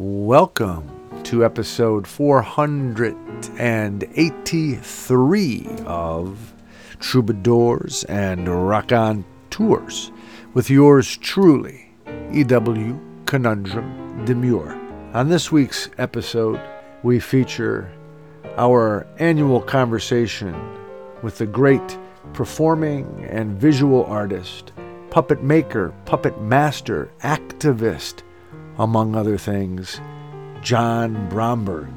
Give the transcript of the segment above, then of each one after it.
Welcome to episode 483 of Troubadours and On Tours with yours truly, EW Conundrum Demure. On this week's episode, we feature our annual conversation with the great performing and visual artist, puppet maker, puppet master, activist, among other things, John Bromberg.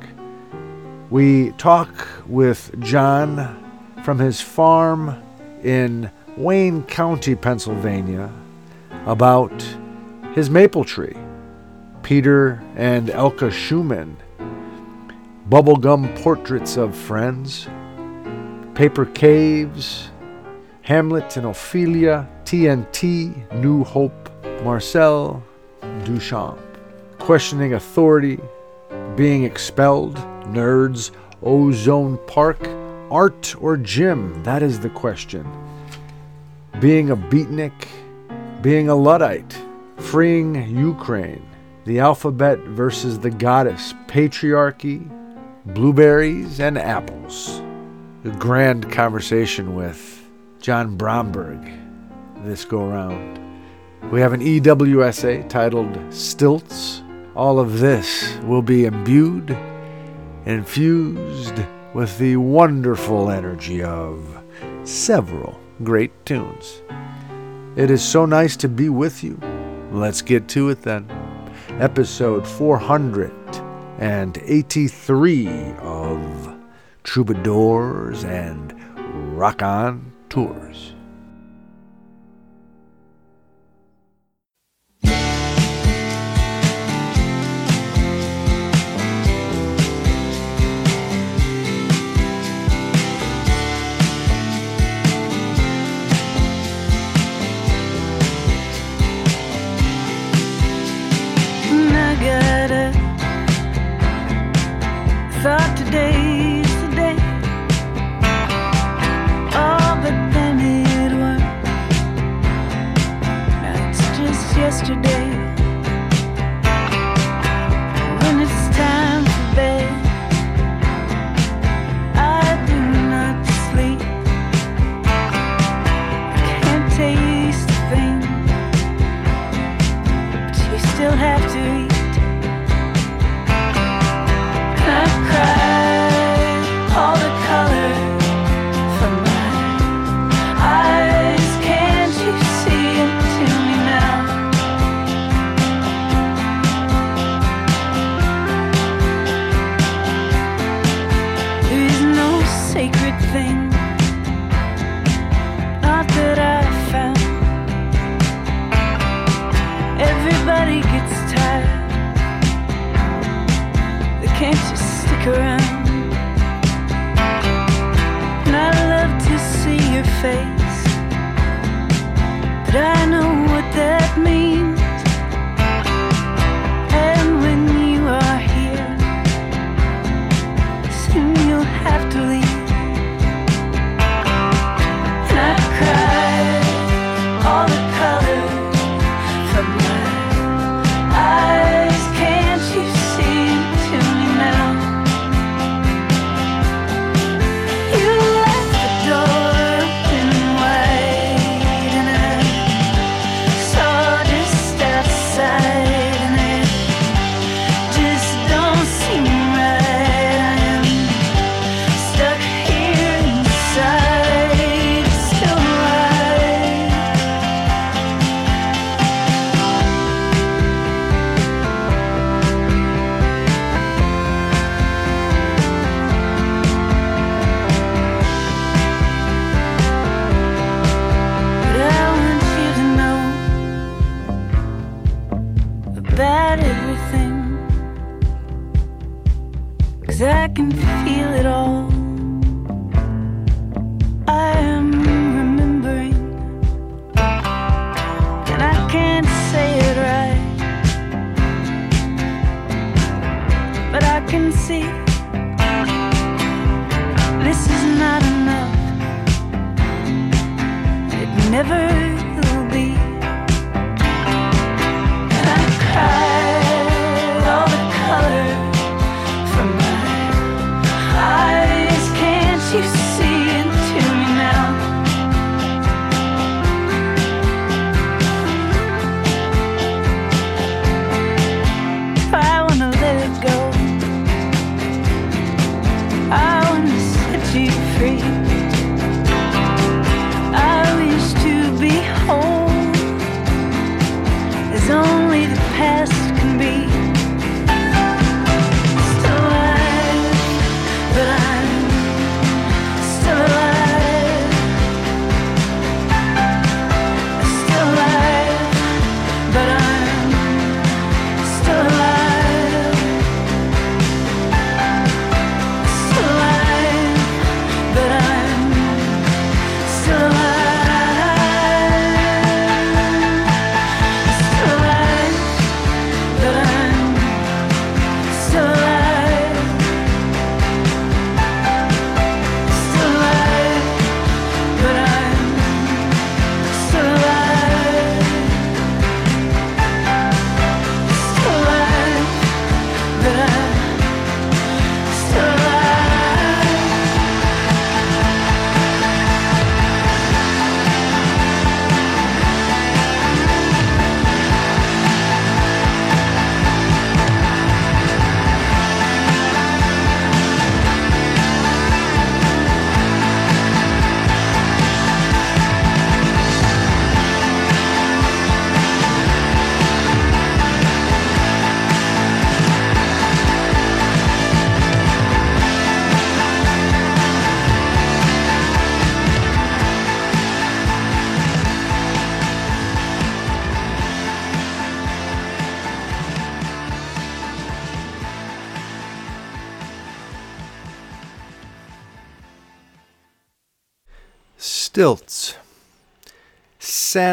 We talk with John from his farm in Wayne County, Pennsylvania, about his maple tree, Peter and Elka Schumann, bubblegum portraits of friends, paper caves, Hamlet and Ophelia, TNT, New Hope, Marcel Duchamp, questioning authority, being expelled, nerds, ozone park, art or gym? That is the question. Being a beatnik, being a Luddite, freeing Ukraine, the alphabet versus the goddess, patriarchy, blueberries and apples. A grand conversation with John Bromberg this go around. We have an EWSA titled Stilts. All of this will be imbued, infused with the wonderful energy of several great tunes. It is so nice to be with you. Let's get to it then. Episode 483 of Troubadours and Rock On Tours. Yesterday.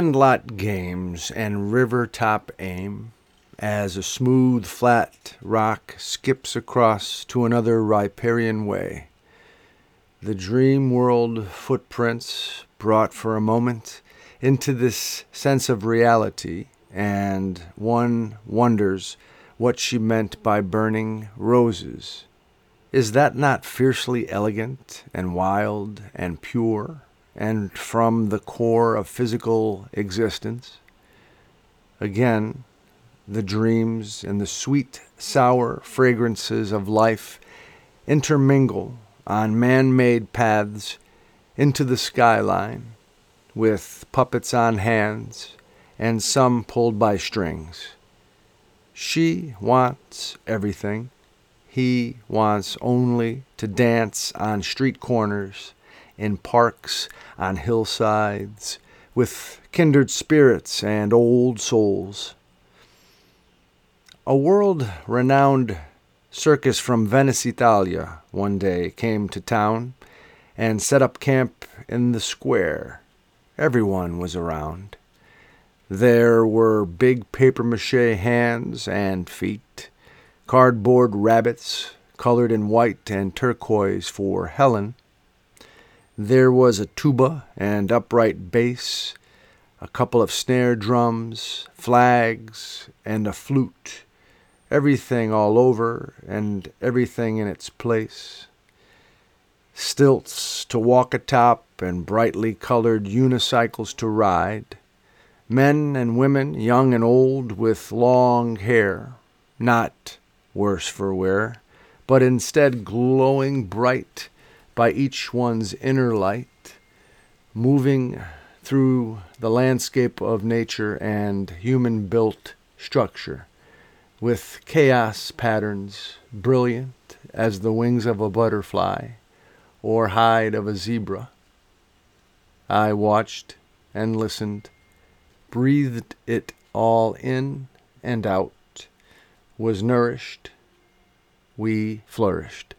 Sandlot games and river top aim as a smooth, flat rock skips across to another riparian way. The dream world footprints brought for a moment into this sense of reality, and one wonders what she meant by burning roses. Is that not fiercely elegant and wild and pure and from the core of physical existence? Again, the dreams and the sweet, sour fragrances of life intermingle on man made paths into the skyline with puppets on hands and some pulled by strings. She wants everything. He wants only to dance on street corners, in parks, on hillsides, with kindred spirits and old souls. A world renowned circus from Venice, Italia, one day came to town and set up camp in the square. Everyone was around. There were big paper mache hands and feet, cardboard rabbits colored in white and turquoise for Helen. There was a tuba and upright bass, a couple of snare drums, flags, and a flute everything all over and everything in its place. Stilts to walk atop and brightly colored unicycles to ride. Men and women, young and old, with long hair, not worse for wear, but instead glowing bright by each one's inner light, moving through the landscape of nature and human built structure with chaos patterns brilliant as the wings of a butterfly or hide of a zebra. I watched and listened, breathed it all in and out, was nourished, we flourished.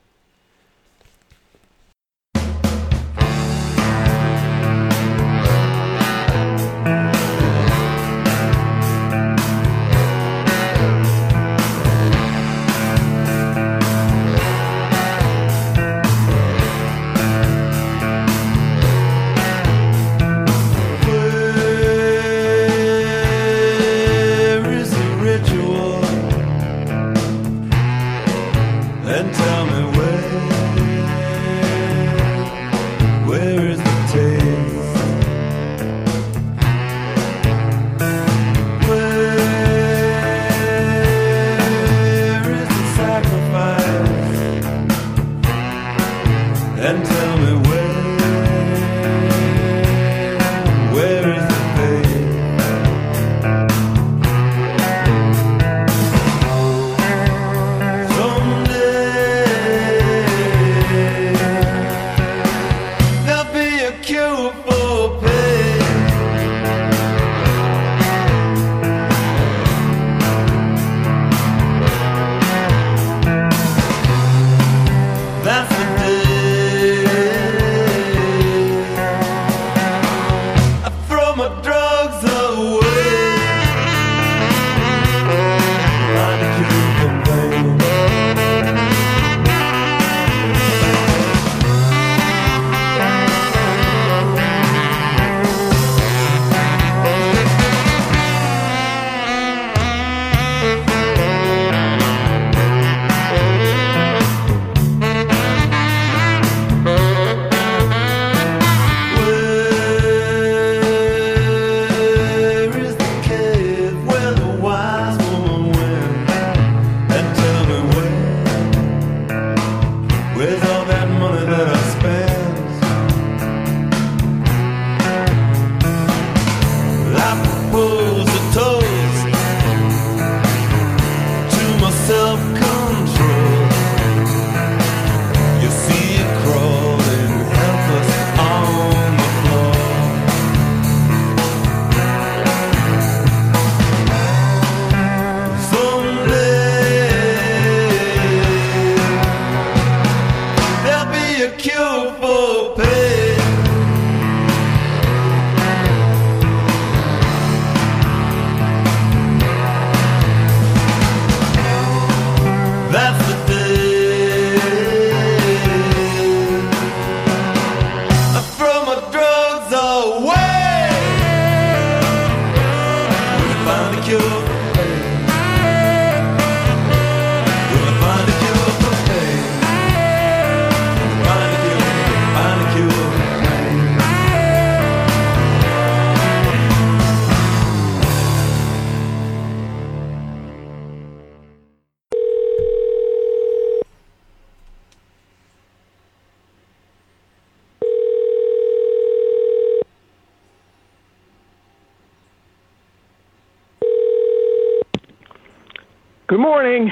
Good morning.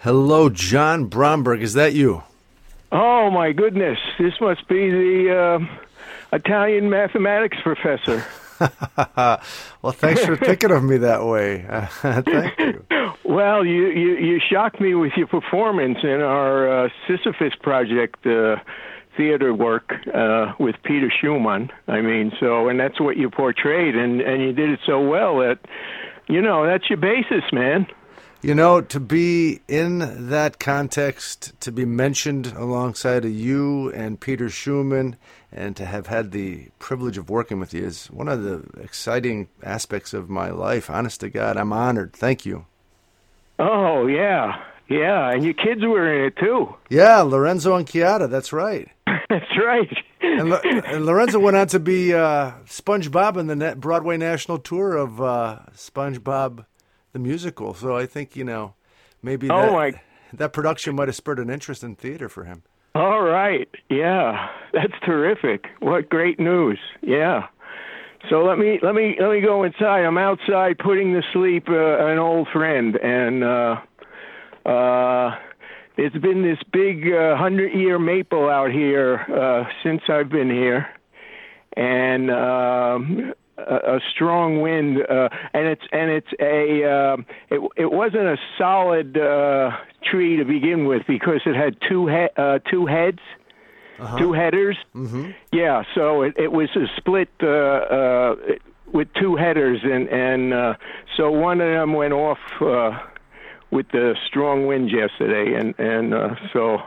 Hello, John Bromberg. Is that you? Oh my goodness, this must be the uh, Italian mathematics professor. well, thanks for thinking of me that way. Thank you. Well, you, you, you shocked me with your performance in our uh, Sisyphus project uh, theater work uh, with Peter Schumann. I mean, so and that's what you portrayed, and and you did it so well that you know that's your basis, man. You know, to be in that context, to be mentioned alongside of you and Peter Schumann, and to have had the privilege of working with you is one of the exciting aspects of my life. Honest to God, I'm honored. Thank you. Oh yeah, yeah, and your kids were in it too. Yeah, Lorenzo and Chiara, that's right. That's right. And, Lo- and Lorenzo went on to be uh, SpongeBob in the Broadway national tour of uh, SpongeBob the musical. So I think you know maybe Oh, that, my- that production might have spurred an interest in theater for him. All right. Yeah, that's terrific. What great news. Yeah. So let me let me let me go inside. I'm outside putting to sleep uh, an old friend, and uh, uh, there's been this big uh, hundred year maple out here uh, since I've been here, and um, a, a strong wind, uh, and it's and it's a um it it wasn't a solid uh, tree to begin with because it had two he- uh, two heads, two headers. Mm-hmm. Yeah, so it, it was a split uh, uh, with two headers, and and uh, so one of them went off uh, with the strong wind yesterday, and and uh, so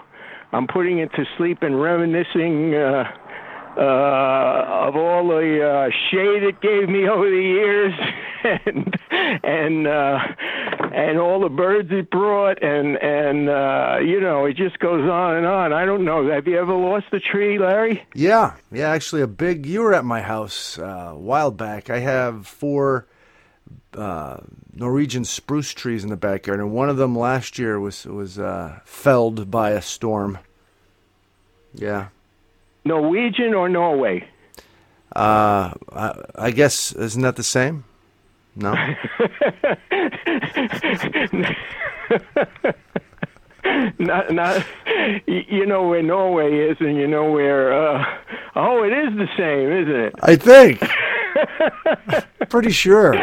I'm putting it to sleep and reminiscing. Uh, uh, of all the uh, shade it gave me over the years, and and uh, and all the birds it brought, and and uh, you know it just goes on and on. I don't know. Have you ever lost a tree, Larry? Yeah, yeah. Actually, a big. You were at my house uh, a while back. I have four uh, Norwegian spruce trees in the backyard, and one of them last year was was uh, felled by a storm. Yeah. Norwegian or Norway? Uh, I, I guess isn't that the same? No. not not you know where Norway is, and you know where. Uh, oh, it is the same, isn't it? I think. Pretty sure.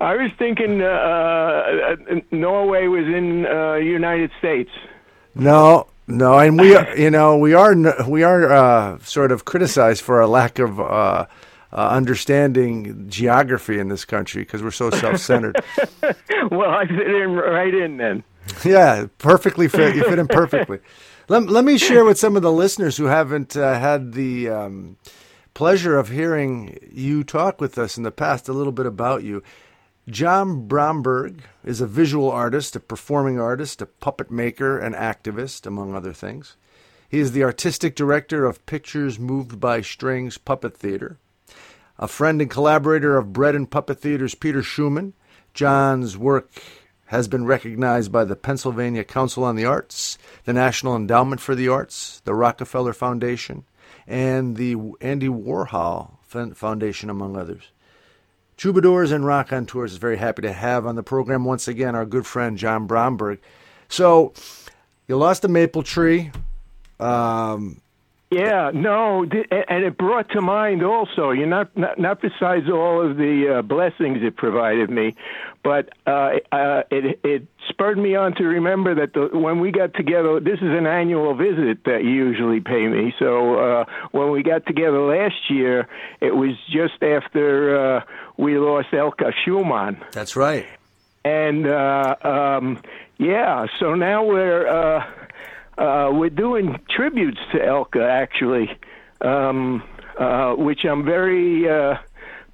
I was thinking uh, uh, Norway was in uh, United States. No, no, and we, are, you know, we are we are uh, sort of criticized for a lack of uh, uh, understanding geography in this country because we're so self-centered. Well, I fit in right in then. yeah, perfectly fit. You fit in perfectly. Let, let me share with some of the listeners who haven't uh, had the um, pleasure of hearing you talk with us in the past a little bit about you. John Bromberg is a visual artist, a performing artist, a puppet maker, an activist, among other things. He is the artistic director of Pictures Moved by Strings Puppet Theater, a friend and collaborator of Bread and Puppet Theater's Peter Schumann. John's work has been recognized by the Pennsylvania Council on the Arts, the National Endowment for the Arts, the Rockefeller Foundation, and the Andy Warhol Foundation, among others. Troubadours and Rock on Tours is very happy to have on the program once again our good friend John Bromberg. So, you lost a maple tree. Um, Yeah, no, and it brought to mind also. You not not, not besides all of the uh, blessings it provided me, but uh, uh, it it spurred me on to remember that the, when we got together, this is an annual visit that you usually pay me. So uh, when we got together last year, it was just after uh, we lost Elka Schumann. that's right. and uh, um, yeah, so now we're uh, uh, we're doing tributes to Elka actually, um, uh, which I'm very uh,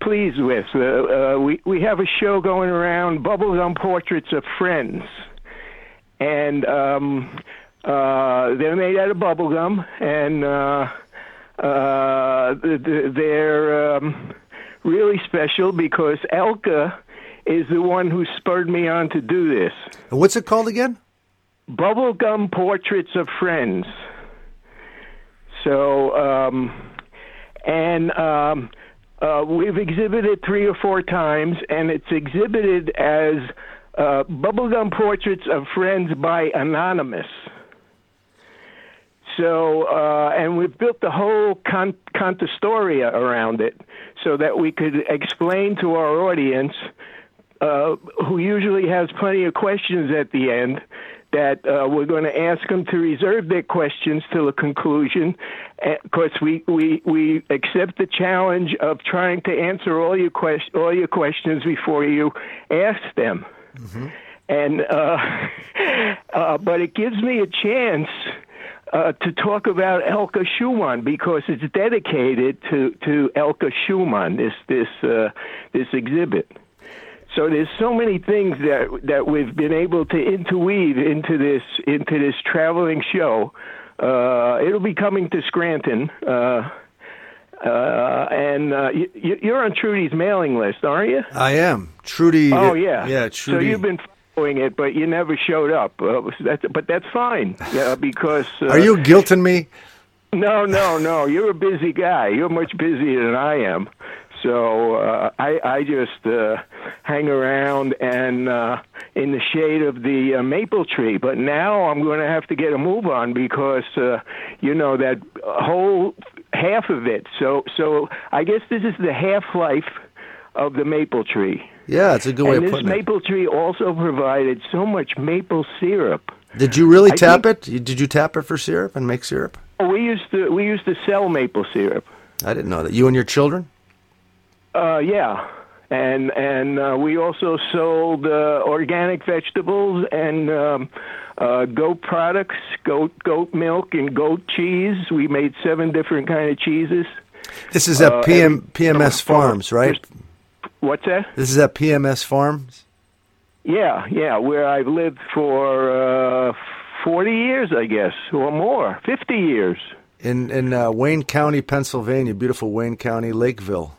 pleased with. Uh, uh, we we have a show going around, Bubblegum Portraits of Friends, and um, uh, they're made out of bubblegum, and uh, uh, th- th- they're um, really special because Elka is the one who spurred me on to do this. And what's it called again? Bubblegum Portraits of Friends. So, um, and um, uh, we've exhibited three or four times, and it's exhibited as uh, Bubblegum Portraits of Friends by Anonymous. So, uh, and we've built the whole con- cantastoria around it so that we could explain to our audience, uh, who usually has plenty of questions at the end, that uh, we're going to ask them to reserve their questions till the conclusion, because we, we we accept the challenge of trying to answer all your quest- all your questions before you ask them. And uh, uh, but it gives me a chance uh, to talk about Elka Schumann because it's dedicated to to Elka Schumann. This this uh, this exhibit. So there's so many things that that we've been able to interweave into this into this traveling show. Uh, it'll be coming to Scranton. Uh, uh, and uh, you, you're on Trudy's mailing list, aren't you? I am Trudy. Oh yeah, yeah. Trudy. So you've been following it, but you never showed up. Uh, that's, but that's fine, yeah, because uh, Are you guilting me? No, no, no. You're a busy guy. You're much busier than I am. So uh, I, I just uh, hang around and uh, in the shade of the uh, maple tree. But now I'm going to have to get a move on because uh, you know that whole half of it. So so I guess this is the half life of the maple tree. Yeah, it's a good way and of this putting it. maple tree also provided so much maple syrup. Did you really I tap think- it? Did you tap it for syrup and make syrup? We used to we used to sell maple syrup. I didn't know that. You and your children? Uh, yeah, and and uh, we also sold uh, organic vegetables and um, uh, goat products, goat goat milk and goat cheese. We made seven different kind of cheeses. This is at Uh, PM, PMS Farms, right? What's that? This is at PMS Farms. Yeah, yeah, where I've lived for uh, forty years, I guess, or more, fifty years. in in uh, Wayne County, Pennsylvania, beautiful Wayne County, Lakeville.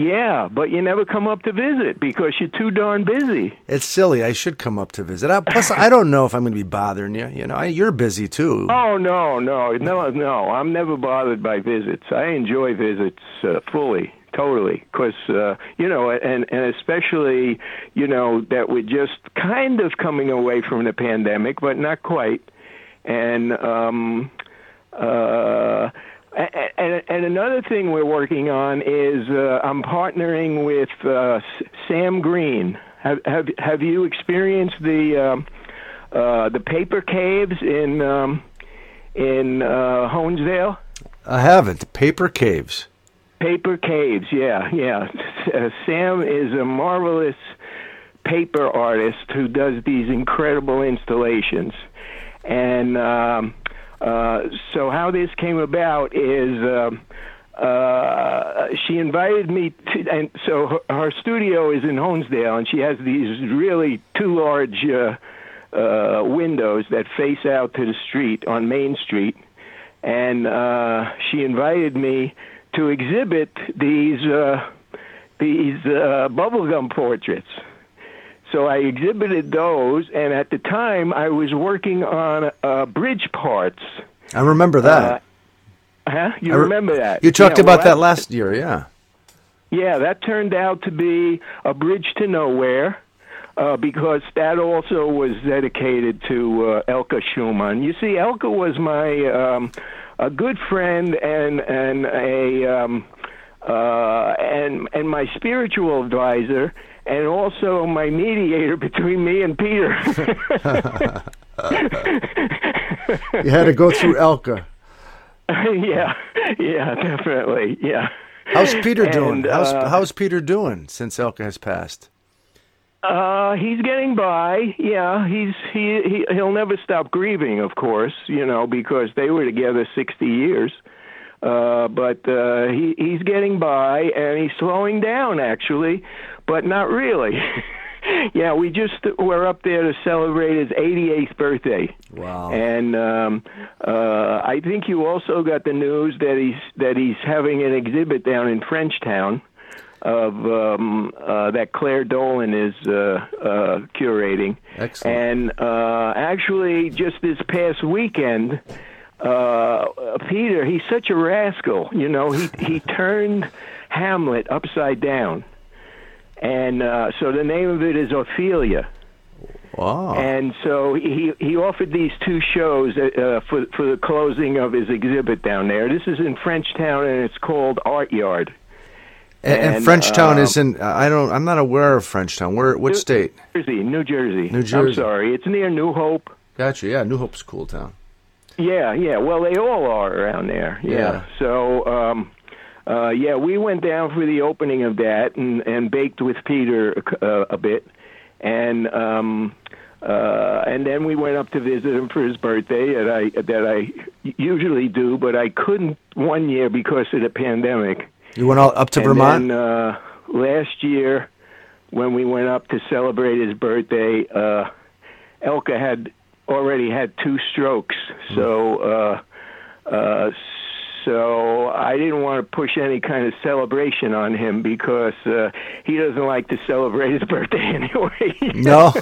Yeah, but you never come up to visit because you're too darn busy. It's silly. I should come up to visit. I, plus, I don't know if I'm going to be bothering you. You know, I, you're busy too. Oh no, no, no, no! I'm never bothered by visits. I enjoy visits uh, fully, totally, because uh, you know, and and especially you know that we're just kind of coming away from the pandemic, but not quite. And um, uh, and and another thing we're working on is uh, I'm partnering with uh, Sam Green. Have have have you experienced the um, uh, the paper caves in um, in uh, Honesdale? I haven't. Paper caves. Paper caves, yeah, yeah. Uh, Sam is a marvelous paper artist who does these incredible installations. And um, uh, so, how this came about is um uh, she invited me to, and so her, her studio is in Honesdale, and she has these really two large uh, uh, windows that face out to the street on Main Street and uh, she invited me to exhibit these uh, these uh, bubblegum portraits. So I exhibited those, and at the time I was working on uh, bridge parts. I remember that. Uh, huh? You re- remember that? You talked Yeah, well, about that last year. Yeah. Yeah, that turned out to be a bridge to nowhere. Uh, because that also was dedicated to uh, Elka Schumann. You see, Elka was my um, a good friend and and a um, uh, and and my spiritual advisor, and also my mediator between me and Peter. You had to go through Elka. yeah, yeah, definitely, yeah. How's Peter doing? And, how's, uh, how's Peter doing since Elka has passed? Uh, he's getting by. Yeah, he's he, he he'll never stop grieving, of course, you know, because they were together 60 years. Uh, but uh, he he's getting by, and he's slowing down actually, but not really. yeah, we just were up there to celebrate his 88th birthday. Wow. And um, uh, I think you also got the news that he's that he's having an exhibit down in Frenchtown of um, uh, that Claire Dolan is uh, uh, curating. Excellent. And uh, actually, just this past weekend, uh, Peter, he's such a rascal. You know, he he turned Hamlet upside down, and uh, so the name of it is Ophelia. Wow. And so he he offered these two shows uh, for for the closing of his exhibit down there. This is in Frenchtown, and it's called Art Yard. and, and and, Frenchtown um, is in. I don't. I'm not aware of Frenchtown. Where? What state? Jersey, New Jersey. New Jersey. I'm sorry, it's near New Hope. Gotcha. Yeah, New Hope's a cool town. Yeah, yeah. Well, they all are around there. Yeah. Yeah. So, um, uh, yeah, we went down for the opening of that and and baked with Peter uh, a bit, and um, uh, and then we went up to visit him for his birthday that I that I usually do, but I couldn't one year because of the pandemic. You went all up to and Vermont. Then, uh, last year, when we went up to celebrate his birthday, uh, Elka had already had two strokes, so uh, uh, so I didn't want to push any kind of celebration on him because uh, he doesn't like to celebrate his birthday anyway. no.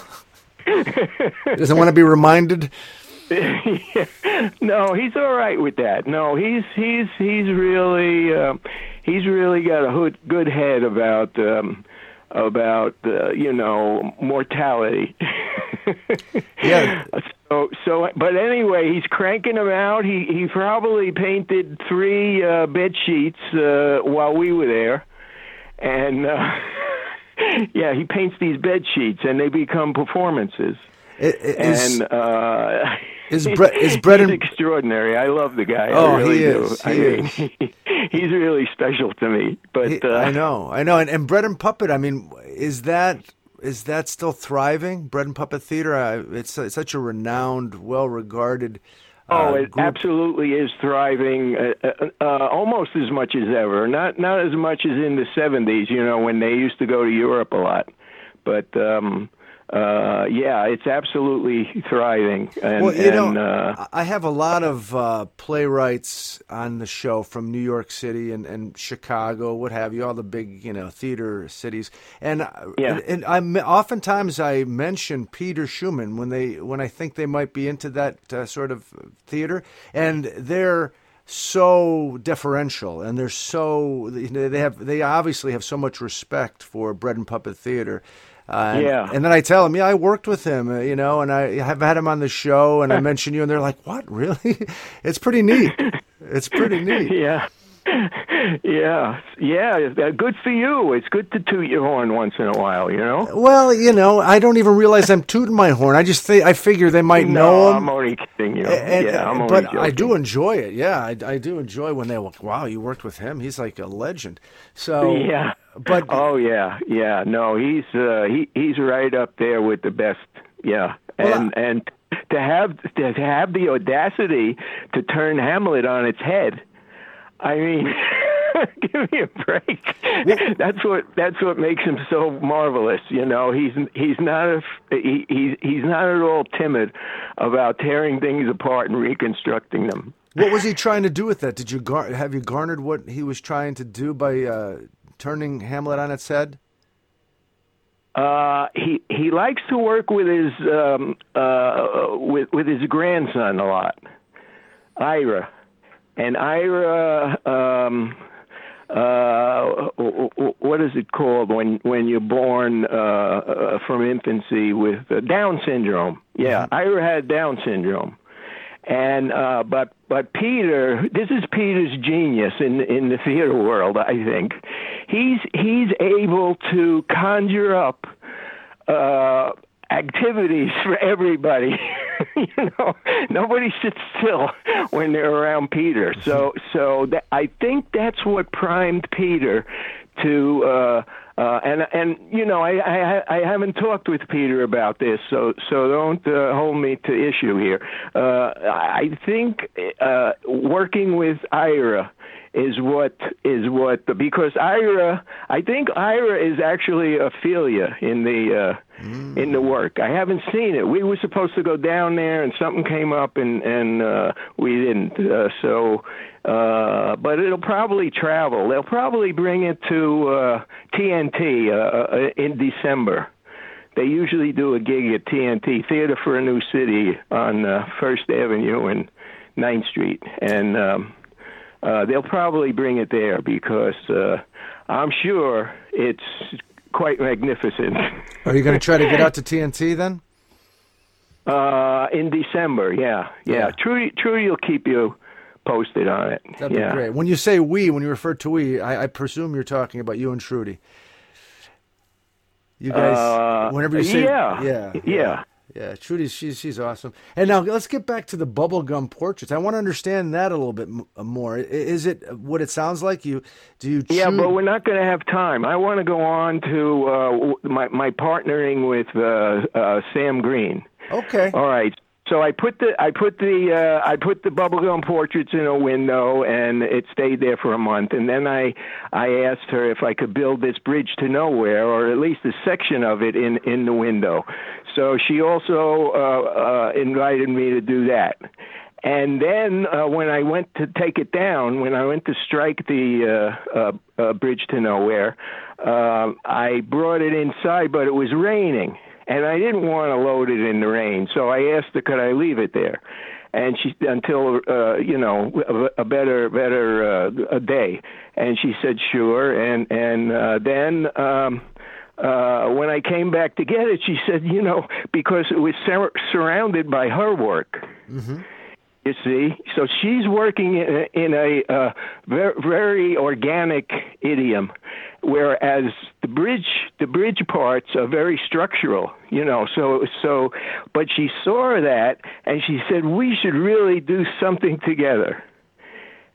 Doesn't want to be reminded. no, he's all right with that. No, he's he's he's really uh, he's really got a hood, good head about um, about uh, you know mortality. Yeah. So so, but anyway, he's cranking them out. He he probably painted three uh, bed sheets uh, while we were there, and. Uh, Yeah, he paints these bed sheets, and they become performances. I- I- and uh, is Bre- is and- extraordinary. I love the guy. Oh, really he do. is. I He mean, he's really special to me. But He- uh, I know, I know, and, and Bread and Puppet. I mean, is that is that still thriving? Bread and Puppet Theater. I, it's, it's such a renowned, well-regarded. Oh, uh, it group. absolutely is thriving, uh, uh, uh, almost as much as ever. Not not as much as in the '70s, you know, when they used to go to Europe a lot. But um, uh, yeah, it's absolutely thriving. And, Well, you and, know, uh, I have a lot of uh, playwrights on the show from New York City and, and Chicago, what have you, all the big you know theater cities, and uh, Yeah. and, and I oftentimes I mention Peter Schumann when they when I think they might be into that uh, sort of theater, and they're so deferential and they're so they have they obviously have so much respect for bread and puppet theater uh, and, Yeah. and then I tell them, yeah, I worked with him, uh, you know, and I have had him on the show, and I mention you, and they're like, "What? Really? it's pretty neat. It's pretty neat." yeah. Yeah, yeah. Good for you. It's good to toot your horn once in a while, you know. Well, you know, I don't even realize I'm tooting my horn. I just think I figure they might no, know him. I'm only kidding you. And- yeah, I'm only but joking. I do enjoy it. Yeah, I, I do enjoy when they. Wow, you worked with him. He's like a legend. So Yeah. But Oh yeah, yeah. No, he's uh, he he's right up there with the best. Yeah, Well, and and to have to have the audacity to turn Hamlet on its head. I mean, give me a break. That's what that's what makes him so marvelous. You know, he's he's not a, he, he's he's not at all timid about tearing things apart and reconstructing them. what was he trying to do with that? Did you gar- have you garnered what he was trying to do by uh, turning Hamlet on its head? Uh, he he likes to work with his um, uh, with with his grandson a lot, Ira, and Ira. Um, uh, what is it called when when you're born uh, uh, from infancy with uh, Down syndrome? Yeah, Ira had Down syndrome, and uh, but but Peter, this is Peter's genius in in the theater world. I think he's he's able to conjure up uh, activities for everybody. you know, nobody sits still when they're around Peter. So, so that, I think that's what primed Peter to. Uh, uh, and and you know I, I I haven't talked with Peter about this, so so don't uh, hold me to issue here. Uh, I think uh, working with Ira is what is what the, because Ira I think Ira is actually Ophelia in the uh, in the work. I haven't seen it. We were supposed to go down there and something came up and and uh, we didn't. Uh, so uh, but it'll probably travel. They'll probably bring it to uh, TNT uh, uh, in December. They usually do a gig at TNT Theater for a New City on uh, First Avenue and 9th Street, and um, uh, they'll probably bring it there because uh, I'm sure it's quite magnificent. Are you going to try to get out to TNT then? Uh, in December, yeah, yeah. Yeah. Trudy, Trudy will keep you posted on it. That'd yeah. be great. When you say we, when you refer to we, I, I presume you're talking about you and Trudy. You guys, Uh, whenever you say, yeah, yeah, yeah. yeah. Trudy's she's she's awesome. And now let's get back to the bubblegum portraits. I want to understand that a little bit m- more. Is it what it sounds like? You do you? Yeah, but we're not going to have time. I want to go on to uh, my my partnering with uh, uh, Sam Green. okay. All right. So I put the I put the uh, I put the bubblegum portraits in a window, and it stayed there for a month. And then I I asked her if I could build this bridge to nowhere, or at least a section of it in in the window. So she also uh, uh, invited me to do that. And then uh, when I went to take it down, when I went to strike the uh, uh, uh, bridge to nowhere, uh, I brought it inside, but it was raining, and I didn't want to load it in the rain. So I asked her, could I leave it there? And she until uh, you know a, a better better uh, a day, and she said sure. And and uh, then. Um, uh, when I came back to get it, she said, you know, because it was sur- surrounded by her work. You see, so she's working in a, uh, very, very organic idiom, whereas the bridge the bridge parts are very structural. You know, so so, but she saw that and she said we should really do something together,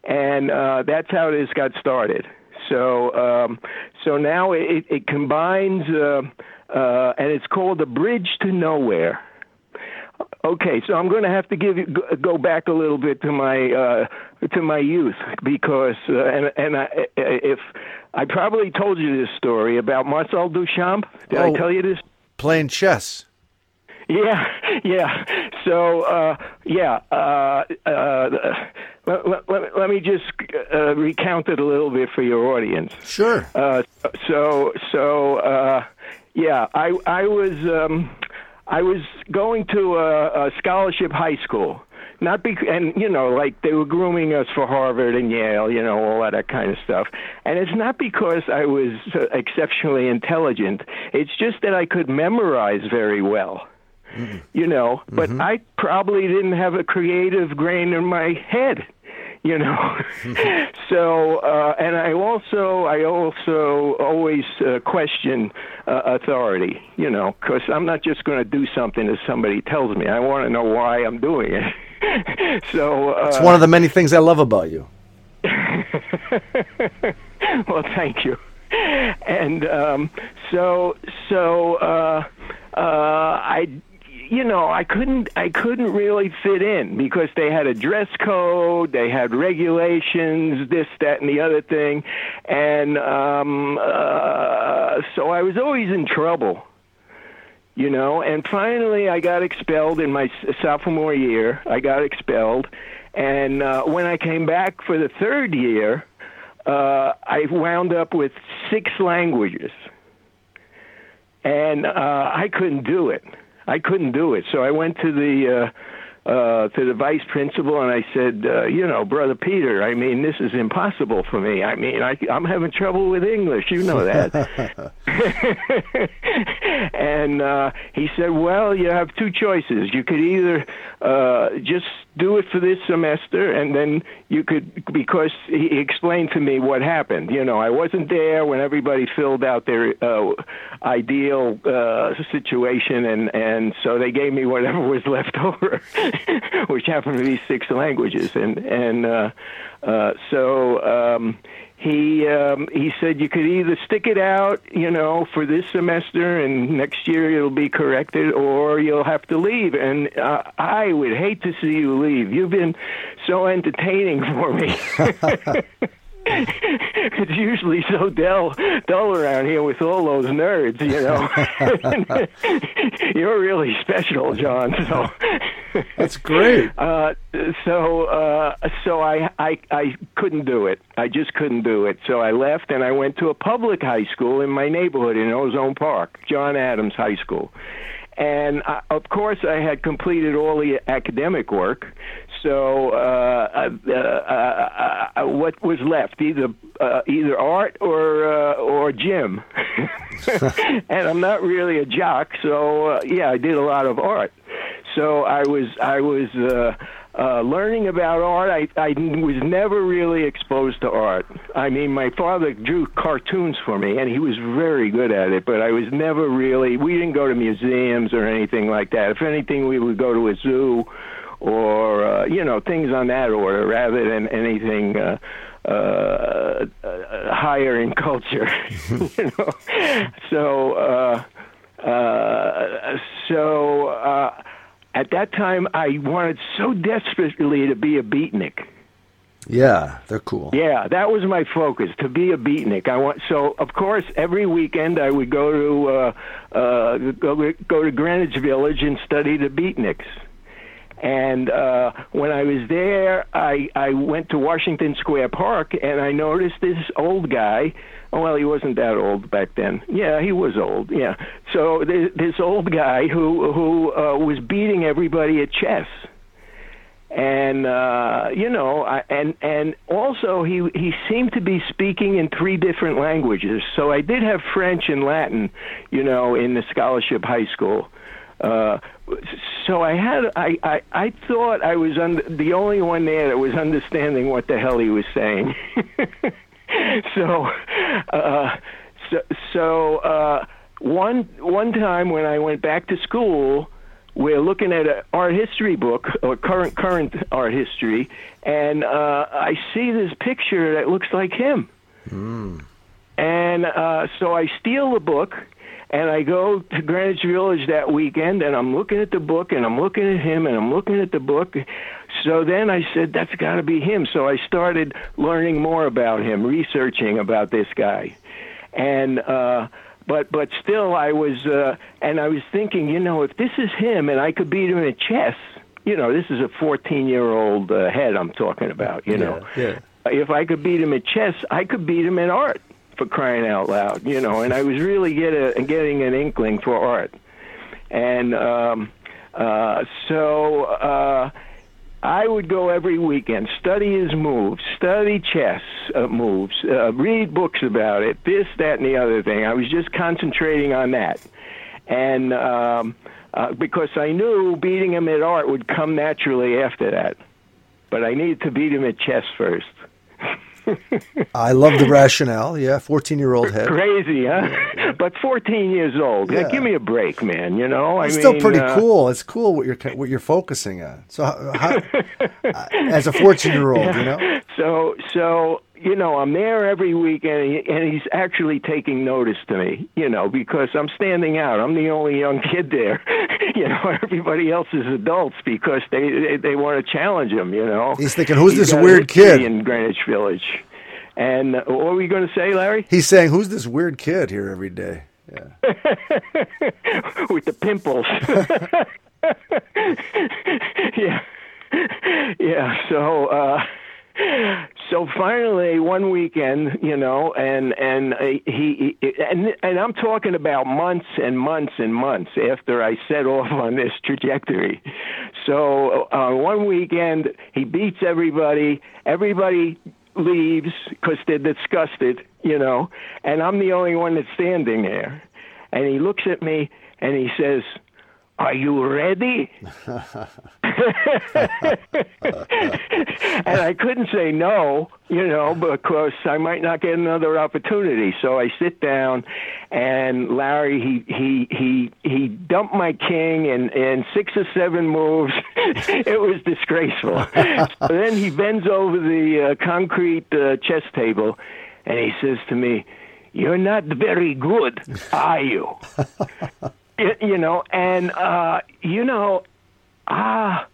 and uh, that's how this got started. So um, so now it, it combines, uh, uh, and it's called the Bridge to Nowhere. Okay, so I'm going to have to give you, go- back a little bit to my uh, to my youth because uh, and and I, if I probably told you this story about Marcel Duchamp. Did Oh. I tell you this? Playing chess. Yeah, yeah. So, uh, yeah. Uh, uh, let, let, let, let me just uh, recount it a little bit for your audience. Sure. Uh, so so uh, yeah, I I was um, I was going to a, a scholarship high school. Not bec- and you know, like they were grooming us for Harvard and Yale, you know, all that kind of stuff. And it's not because I was uh, exceptionally intelligent. It's just that I could memorize very well you know but i probably didn't have a creative grain in my head you know so uh and i also i also always uh, question uh, authority you know because i'm not just going to do something that somebody tells me i want to know why i'm doing it so uh It's one of the many things I love about you. well, thank you. And um, so, so uh, uh, I, you know, I couldn't, I couldn't really fit in because they had a dress code, they had regulations, this, that, and the other thing, and um, uh, so I was always in trouble. You know, and finally I got expelled in my sophomore year. I got expelled, and uh, when I came back for the third year, uh, I wound up with six languages, and uh, I couldn't do it. I couldn't do it. So I went to the uh, uh, to the vice principal and I said, uh, you know, brother Peter, I mean, this is impossible for me. I mean, I, I'm having trouble with English. You know that. and uh, he said, well, you have two choices. You could either uh, just do it for this semester, and then you could, because he explained to me what happened. You know, I wasn't there when everybody filled out their uh, ideal uh, situation, and, and so they gave me whatever was left over, which happened to be six languages. And, and uh, uh, so. Um, he um, he said you could either stick it out, you know, for this semester, and next year it'll be corrected, or you'll have to leave. And uh, I would hate to see you leave. You've been so entertaining for me. it's usually so dull, dull around here with all those nerds, you know. You're really special, John. So. That's great. Uh, so uh, so I, I I couldn't do it. I just couldn't do it. So I left and I went to a public high school in my neighborhood in Ozone Park, John Adams High School. And uh, of course, I had completed all the academic work. So uh, uh, uh, uh, what was left? Either uh, either art or uh, or gym. and I'm not really a jock, so uh, yeah, I did a lot of art. so I was I was uh, uh, learning about art. I I was never really exposed to art. I mean, my father drew cartoons for me, and he was very good at it. But I was never really. We didn't go to museums or anything like that. If anything, we would go to a zoo or uh, you know things on that order rather than anything. Uh, uh, uh, higher in culture, you know. So, uh, uh, so uh, at that time, I wanted so desperately to be a beatnik. Yeah, they're cool. Yeah, that was my focus to be a beatnik. I want so of course every weekend I would go to uh, uh, go go to Greenwich Village and study the beatniks. And uh, when I was there, I I went to Washington Square Park and I noticed this old guy. Oh, well, he wasn't that old back then. Yeah, he was old. Yeah. So this, this old guy who who uh, was beating everybody at chess and uh you know I, and and also he he seemed to be speaking in three different languages so i did have french and latin you know in the scholarship high school uh so i had i i i thought i was under, the only one there that was understanding what the hell he was saying so uh so so uh one one time when i went back to school we're looking at an art history book or current current art history, and uh, I see this picture that looks like him. And uh, so I steal the book, and I go to Greenwich Village that weekend, and I'm looking at the book, and I'm looking at him, and I'm looking at the book. So then I said, "That's got to be him." So I started learning more about him, researching about this guy, and. uh but but still I was uh and I was thinking, you know, if this is him and I could beat him at chess, you know, this is a 14-year-old uh, head I'm talking about, you know. yeah. If I could beat him at chess, I could beat him at art for crying out loud, you know, and I was really get a, getting an inkling for art. And um uh so uh I would go every weekend, study his moves, study chess uh, moves, uh, read books about it, this, that, and the other thing. I was just concentrating on that, and um, uh, because I knew beating him at art would come naturally after that, but I needed to beat him at chess first. I love the rationale. Yeah, 14 year old head. Crazy, huh? But 14 years old. Yeah. Give me a break, man. You know, I It's mean, still pretty uh, cool. It's cool what you're what you're focusing on. So, how, how, as a 14 year old, you know, So, so you know, I'm there every week, and, he, and he's actually taking notice to me. You know, because I'm standing out. I'm the only young kid there. you know, everybody else is adults because they they, they want to challenge him. You know, He's thinking, "Who's this weird kid?" in Greenwich Village? And uh, what were we going to say, Larry? he's saying, "Who's this weird kid here every day?" Yeah. with the pimples. yeah, yeah. So, uh, so finally, one weekend, you know, and and uh, he, he and and I'm talking about months and months and months after I set off on this trajectory. So, uh, one weekend, he beats everybody. Everybody leaves because they're disgusted, you know, and I'm the only one that's standing there. And he looks at me and he says, Are you ready? and I couldn't say no, you know, because I might not get another opportunity. So I sit down, and Larry he he he he dumped my king in in six or seven moves. it was disgraceful. so then he bends over the uh, concrete uh, chess table, and he says to me, "You're not very good, are you?" You know, and uh, you know, ah,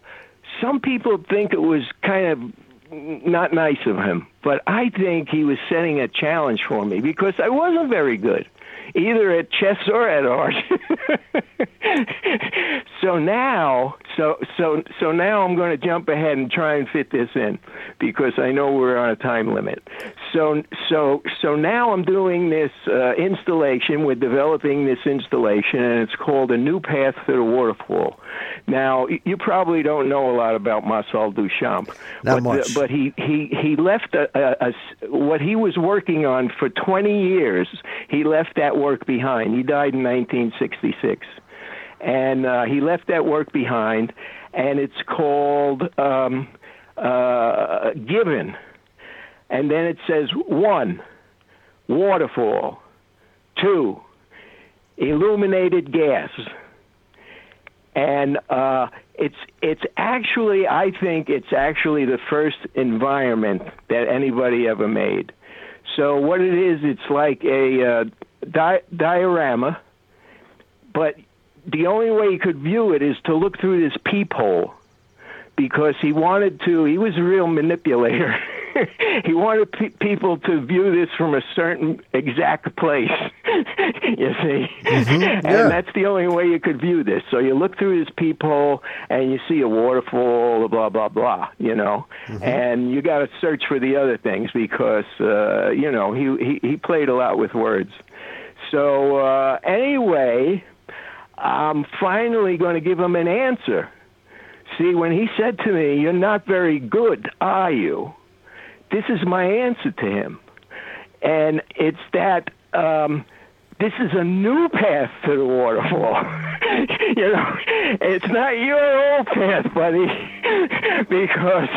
some people think it was kind of not nice of him, but I think he was setting a challenge for me because I wasn't very good, either at chess or at art. so now, so so so now I'm going to jump ahead and try and fit this in because I know we're on a time limit. So so so now I'm doing this uh, installation. We're developing this installation, and it's called a new path to the waterfall. Now you probably don't know a lot about Marcel Duchamp, Not but, much. but he he he left a, a, a what he was working on for 20 years. He left that work behind. He died in 1966. and uh, he left that work behind, and it's called um, uh, Given, and then it says one, waterfall, two, illuminated gas, and uh, it's it's actually I think it's actually the first environment that anybody ever made. So what it is, it's like a uh, di- diorama, but the only way you could view it is to look through this peephole because he wanted to. He was a real manipulator. he wanted pe- people to view this from a certain exact place. you see, yeah. and that's the only way you could view this. So you look through this peephole and you see a waterfall, blah blah blah. You know, and you got to search for the other things because uh, you know he, he he played a lot with words. So uh, anyway, I'm finally going to give him an answer. See, when he said to me, You're not very good, are you? This is my answer to him. And it's that um, this is a new path to the waterfall. you know, it's not your old path, buddy, because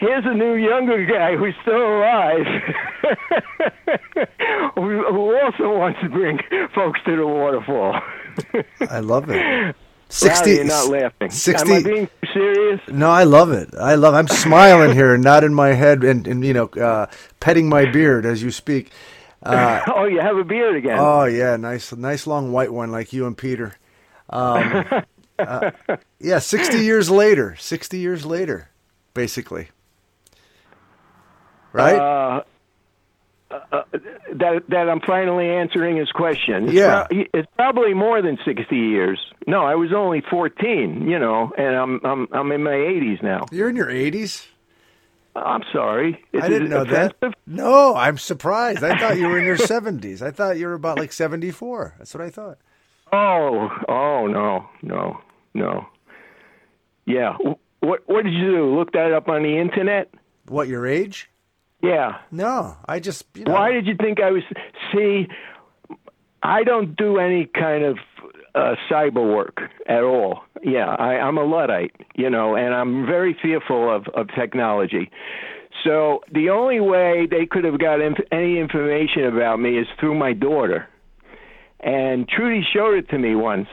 here's a new younger guy who's still alive who, also wants to bring folks to the waterfall. I love it. Rowdy, 60 you're not laughing. 60 Am I being serious? No, I love it. I love. I'm smiling here, nodding my head, and, and you know, uh, petting my beard as you speak. Uh, oh, you have a beard again. oh yeah, nice, nice long white one like you and Peter. Um, uh, yeah, sixty years later. Sixty years later, basically. Right? Uh, uh, that that I'm finally answering his question. Yeah. it's probably more than 60 years. No, I was only 14, you know, and I'm I'm I'm in my 80s now. You're in your 80s. I'm sorry. Is I didn't know offensive? that. No, I'm surprised. I thought you were in your 70s. I thought you were about like 74. That's what I thought. Oh, oh no, no, no. Yeah. What what did you do? Look that up on the internet? What your age? Yeah. No, I just. You know, Why did you think I was? See, I don't do any kind of uh, cyber work at all. Yeah, I, I'm a luddite, you know, and I'm very fearful of of technology. So the only way they could have got inf- any information about me is through my daughter, and Trudy showed it to me once.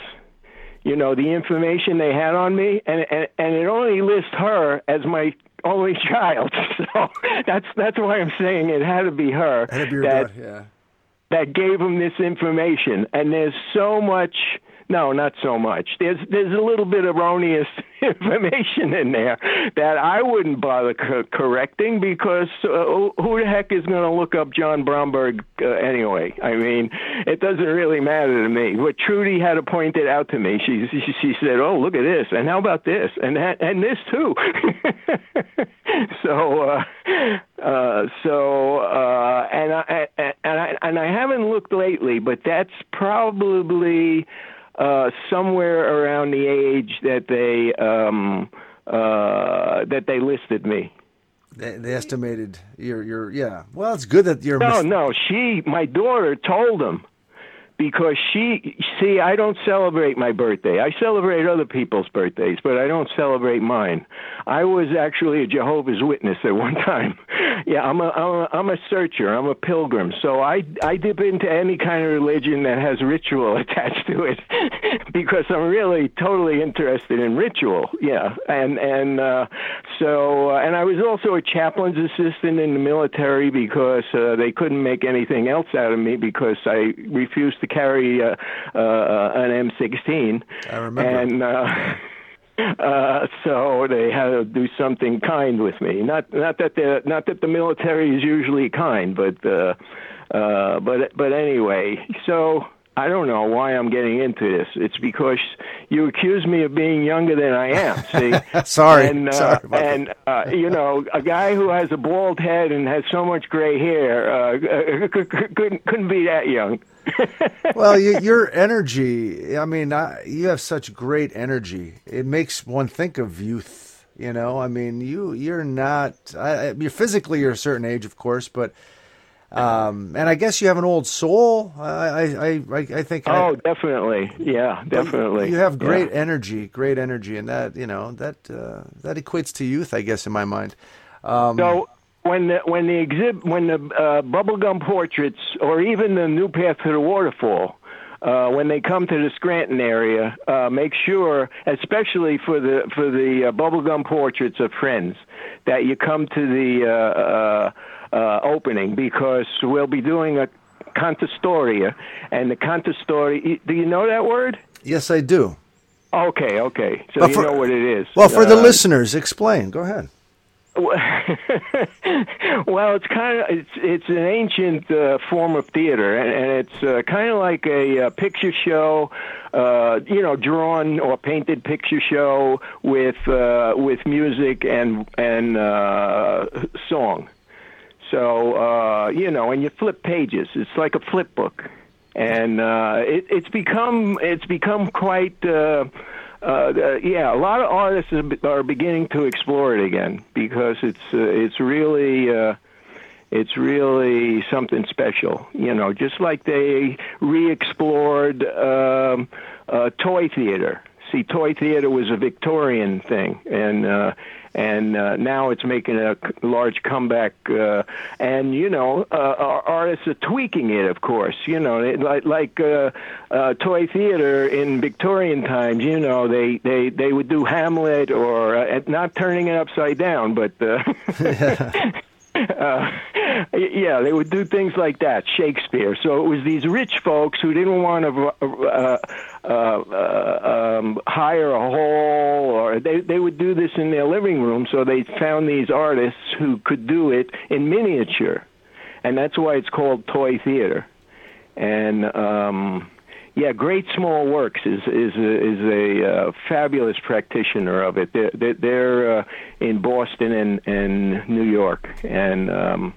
You know the information they had on me, and and, and it only lists her as my only child. So that's that's why I'm saying it had to be her Had to be your that daughter, yeah. that gave him this information. And there's so much. No, not so much. There's there's a little bit erroneous information in there that I wouldn't bother co- correcting because uh, who the heck is going to look up John Bromberg uh, anyway? I mean, it doesn't really matter to me. But Trudy had to point it out to me. She she, she said, "Oh, look at this, and how about this, and that, and this too." so uh, uh, so uh, and I and I and I haven't looked lately, but that's probably uh, somewhere around the age that they um, uh, that they listed me. They, they estimated your your yeah. Well, it's good that you're. No, no, she, my daughter, told him because she see I don't celebrate my birthday. I celebrate other people's birthdays, but I don't celebrate mine. I was actually a Jehovah's Witness at one time. Yeah, I'm a I'm a, I'm a searcher. I'm a pilgrim. So I I dip into any kind of religion that has ritual attached to it because I'm really totally interested in ritual. Yeah, and and uh, so uh, and I was also a chaplain's assistant in the military because uh, they couldn't make anything else out of me because I refused to carry uh, uh, an M16. I remember. And uh, uh, so they had to do something kind with me. Not not that the not that the military is usually kind, but uh, uh, but but anyway. So I don't know why I'm getting into this. It's because you accuse me of being younger than I am. See, Sorry, and uh, sorry about and uh, you know, a guy who has a bald head and has so much gray hair uh, couldn't couldn't be that young. well, you, your energy. I mean, I, you have such great energy. It makes one think of youth. You know, I mean, you you're not. I, you're physically you're a certain age, of course, but Um, and I guess you have an old soul. I I I, I think. I- Oh, definitely. Yeah, definitely. You have great Yeah. energy, great energy, and that you know that uh, that equates to youth, I guess, in my mind. Um, So when the when the exhibit when the uh, bubblegum portraits or even the new path to the waterfall. Uh, when they come to the Scranton area, uh, make sure, especially for the for the uh, bubblegum portraits of friends, that you come to the uh, uh, uh, opening because we'll be doing a cantastoria, and the cantastoria. Do you know that word? yes, I do. Okay, okay. So you know what it is. Well, for the Uh, listeners, explain. Go ahead. well, it's kind of it's it's an ancient uh, form of theater, and, and it's uh, kind of like a, uh picture show, uh, you know, drawn or painted picture show with uh, with music and and uh, song. So uh, you know, and you flip pages. It's like a flip book, and uh, it, it's become it's become quite. Uh, uh, uh, yeah, a lot of artists are, beginning to explore it again because it's uh, it's really uh, it's really something special. You know, just like they re-explored um, uh, toy theater. See, toy theater was a Victorian thing, and uh, and uh, now it's making a large comeback. Uh, and you know, uh, our artists are tweaking it, of course. You know, they, like like uh, uh, toy theater in Victorian times. You know, they they they would do Hamlet or uh, not turning it upside down, but. Uh, uh, yeah, they would do things like that. Shakespeare. So it was these rich folks who didn't want to uh, uh, uh, um, hire a hall, or they they would do this in their living room. So they found these artists who could do it in miniature, and that's why it's called toy theater. And um, yeah, Great Small Works is is a, is a uh, fabulous practitioner of it. They're they're, they're uh, in Boston and and New York, and um,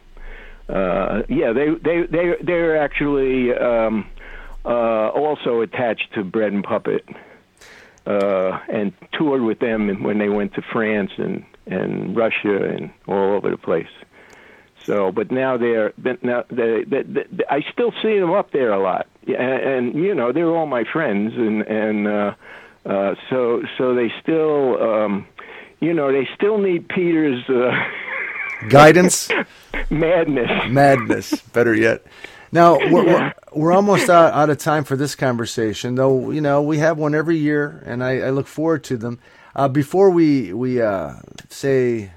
uh, yeah, they they they they're actually um, uh, also attached to Bread and Puppet, uh, and toured with them when they went to France and and Russia and all over the place. So, but now they're now they, they, they, I still see them up there a lot, and, and you know they're all my friends, and and uh, uh, so so they still, um, you know, they still need Peter's uh, Guidance, madness. madness. Better yet. Now we're, Yeah. we're, we're almost out, out of time for this conversation, though. You know we have one every year, and I, I look forward to them. Uh, before we we uh, say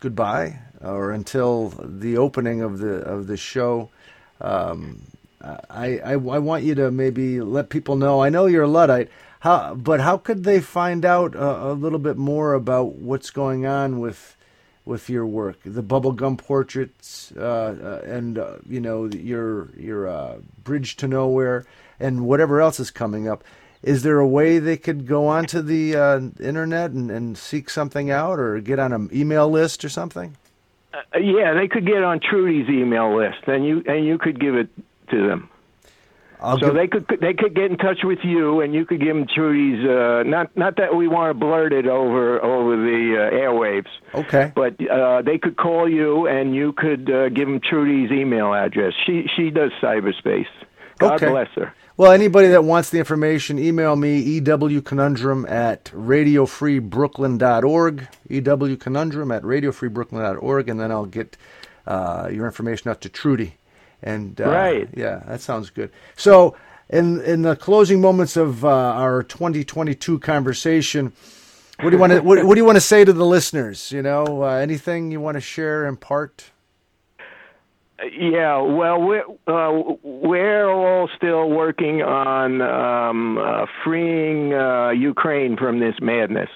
goodbye, or until the opening of the of the show, um, I, I I want you to maybe let people know. I know you're a luddite. How, but how could they find out a, a little bit more about what's going on with with your work, the bubblegum portraits, uh, uh, and uh, you know your your uh, bridge to nowhere, and whatever else is coming up. Is there a way they could go onto the uh, internet and, and seek something out, or get on an email list or something? Uh, yeah, they could get on Trudy's email list, and you and you could give it to them. I'll So give- they could they could get in touch with you, and you could give them Trudy's. Uh, not not that we want to blurt it over over the uh, airwaves, okay. but uh, they could call you, and you could uh, give them Trudy's email address. She she does cyberspace. God Okay. bless her. Well, anybody that wants the information, email me, ewconundrum at radiofreebrooklyn.org, ewconundrum at radiofreebrooklyn.org, and then I'll get uh, your information out to Trudy. And uh, Right. yeah, that sounds good. So, in in the closing moments of uh, our 2022 conversation, what do you want to what, what do you want to say to the listeners? You know, uh, anything you want to share, impart? Yeah, well, we're uh, we're all still working on um, uh, freeing uh, Ukraine from this madness.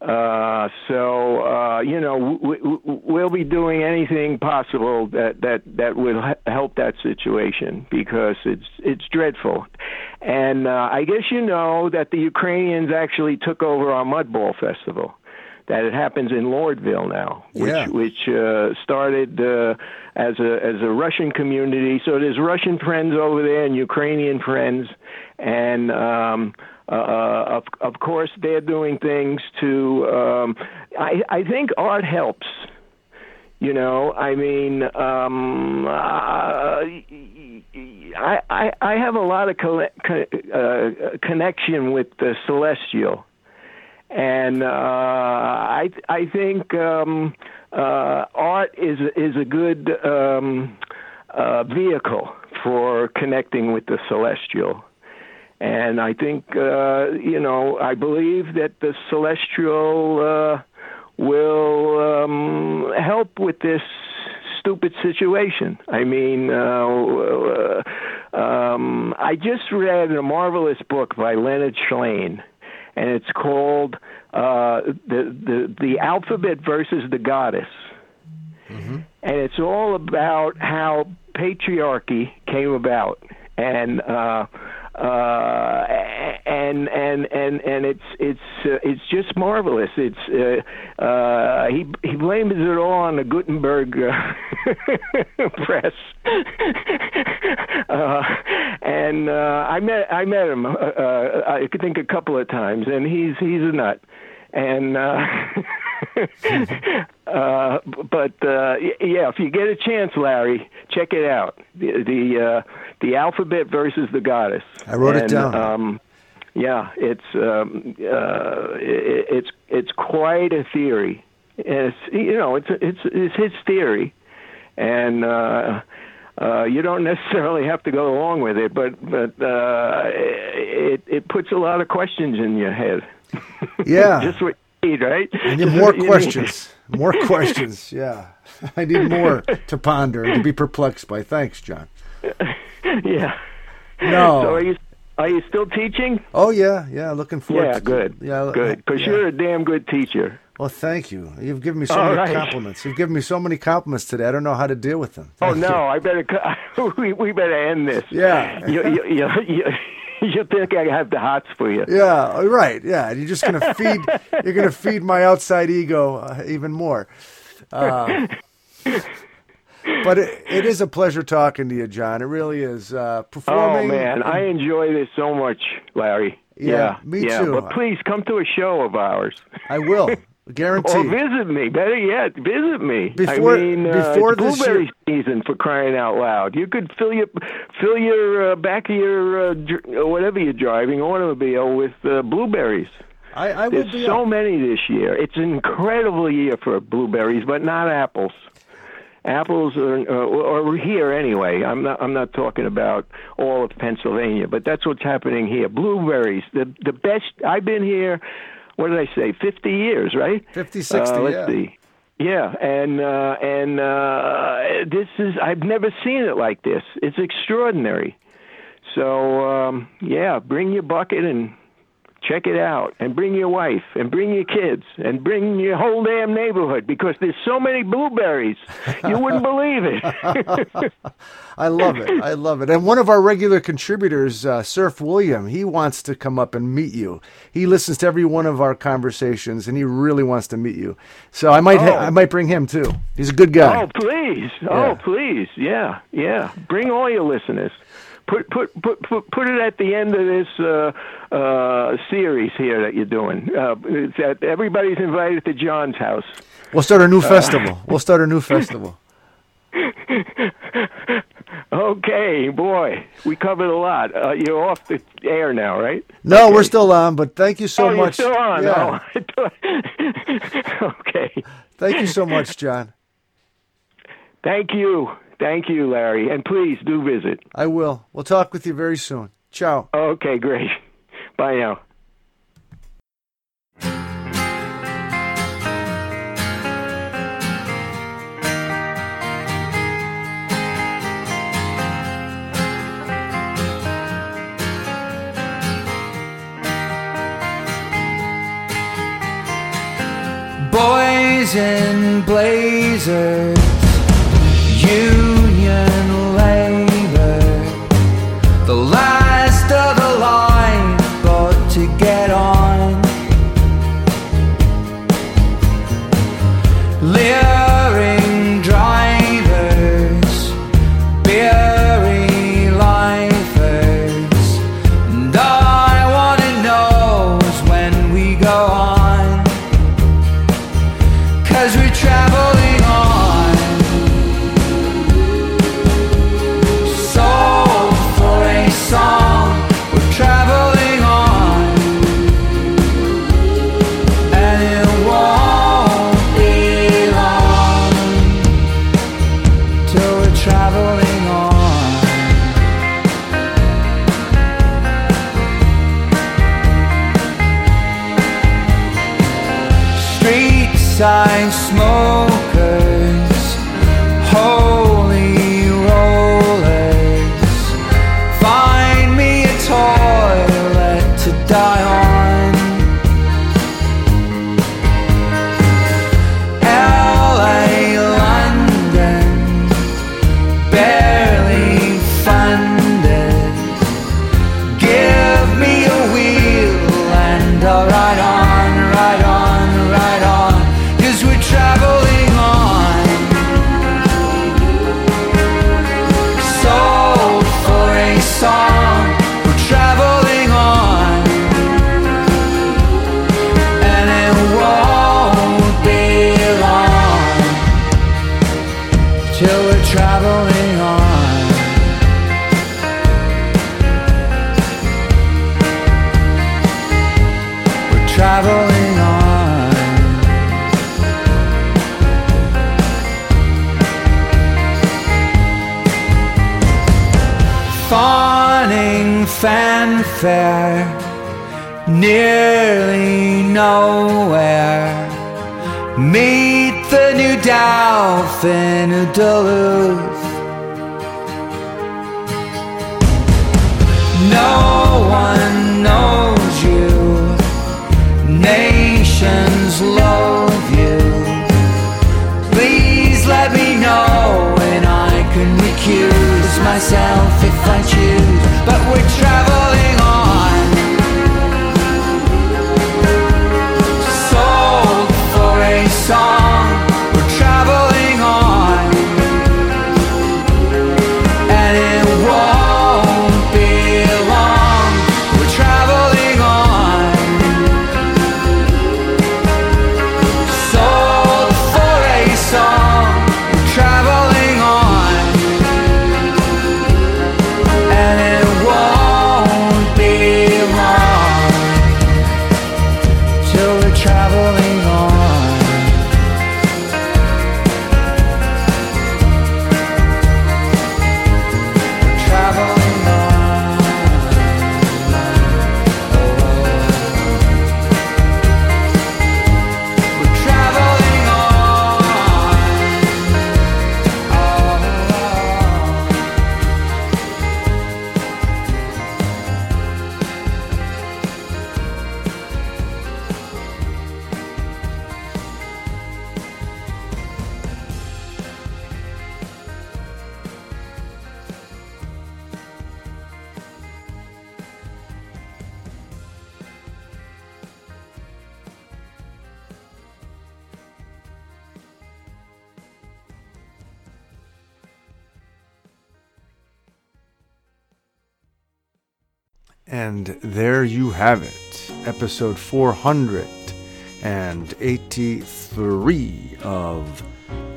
Uh, so uh, you know, we, we, we'll be doing anything possible that that that will help that situation because it's it's dreadful. And uh, I guess you know that the Ukrainians actually took over our Mudball Festival. That it happens in Lordville now, which Yeah. which uh, started uh, as a as a Russian community. So there's Russian friends over there and Ukrainian friends, and um, uh, of of course they're doing things to. Um, I I think art helps. You know, I mean, um, uh, I, I I have a lot of colle- co- uh, connection with the celestial, and uh, I I think um, uh, art is is a good um, uh, vehicle for connecting with the celestial. And I think, uh, you know, I believe that the celestial uh, will um, help with this stupid situation. I mean, uh, uh, um, I just read a marvelous book by Leonard Shlain, and it's called uh, the, the the Alphabet versus the Goddess, and it's all about how patriarchy came about, and. Uh, uh, and and and and it's it's uh, it's just marvelous. It's uh, uh, he he blames it all on the Gutenberg uh, press, uh, and uh, I met I met him. Uh, uh, I think a couple of times, and he's he's a nut, and. Uh, uh, but uh, y- yeah, if you get a chance, Larry, check it out. The the, uh, the alphabet versus the goddess. I wrote it down. Um, yeah, it's um, uh, it, it's it's quite a theory. And it's you know it's it's it's his theory, and. Uh, uh, you don't necessarily have to go along with it, but but uh, it it puts a lot of questions in your head. Yeah. just what need, right? You Just more you need. questions. More questions. Yeah. I need more to ponder and to be perplexed by. Thanks, John. yeah. No. So are you are you still teaching? Oh yeah, yeah. Looking forward. Yeah, to good. Yeah, good. Because yeah. you're a damn good teacher. Well, thank you. You've given me so All many right. compliments. You've given me so many compliments today. I don't know how to deal with them. Oh no, you. I better. We we better end this. Yeah. You you you, you, think I have the hots for you? Yeah, oh, right. Yeah, you're just gonna feed. you're gonna feed my outside ego uh, even more. Uh, but it, it is a pleasure talking to you, John. It really is. Uh, Oh man, I enjoy this so much, Larry. Yeah, me yeah, too. But please come to a show of ours. I will guarantee. Or visit me. Better yet, visit me. Before- I mean, uh, before this blueberry season for crying out loud. You could fill your fill your uh, back of your uh, uh, whatever you're driving automobile with uh, blueberries. I, I There's be. so many this year. It's an incredible year for blueberries, but not apples. Apples are, uh, or here anyway. I'm not. I'm not talking about all of Pennsylvania, but that's what's happening here. Blueberries, the the best. I've been here. What did I say? Fifty years, right? 50, 60, Uh, let's yeah. see. Yeah, and uh, and uh, this is I've never seen it like this. It's extraordinary. So um, yeah, bring your bucket and check it out, and bring your wife, and bring your kids, and bring your whole damn neighborhood because there's so many blueberries, you wouldn't believe it. I love it. I love it. And one of our regular contributors, uh, Surf William, he wants to come up and meet you. He listens to every one of our conversations, and he really wants to meet you. So I might, ha- Oh. I might bring him too. He's a good guy. oh please, Yeah. oh please, yeah, yeah. Bring all your listeners. Put put put put put it at the end of this uh, uh, series here that you're doing. Uh, it's that everybody's invited to John's house. We'll start a new festival. We'll start a new festival. Okay, boy, we covered a lot. Uh, you're off the air now, right? No, Okay. we're still on, but thank you so oh, much. You're still on. Yeah. Oh, okay. Thank you so much, John. Thank you. Thank you, Larry. And please do visit. I will. We'll talk with you very soon. Ciao. Okay, great. Bye now. Boys in blazers, myself if I choose. But we're traveling episode 483 of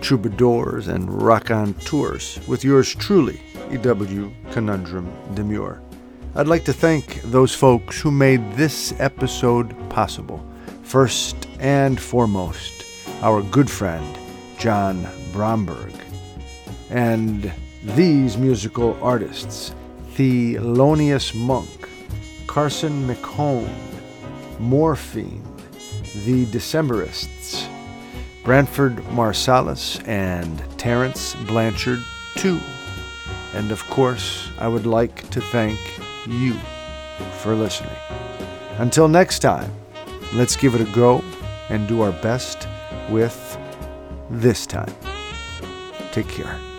Troubadours and Rock on Tours with yours truly, E.W. Conundrum Demure. I'd like to thank those folks who made this episode possible. First and foremost, our good friend, John Bromberg. And these musical artists Thelonious Monk, Carson McHone, Morphine, The Decemberists, Branford Marsalis, and Terence Blanchard, too. And of course, I would like to thank you for listening. Until next time, let's give it a go and do our best with this time. Take care.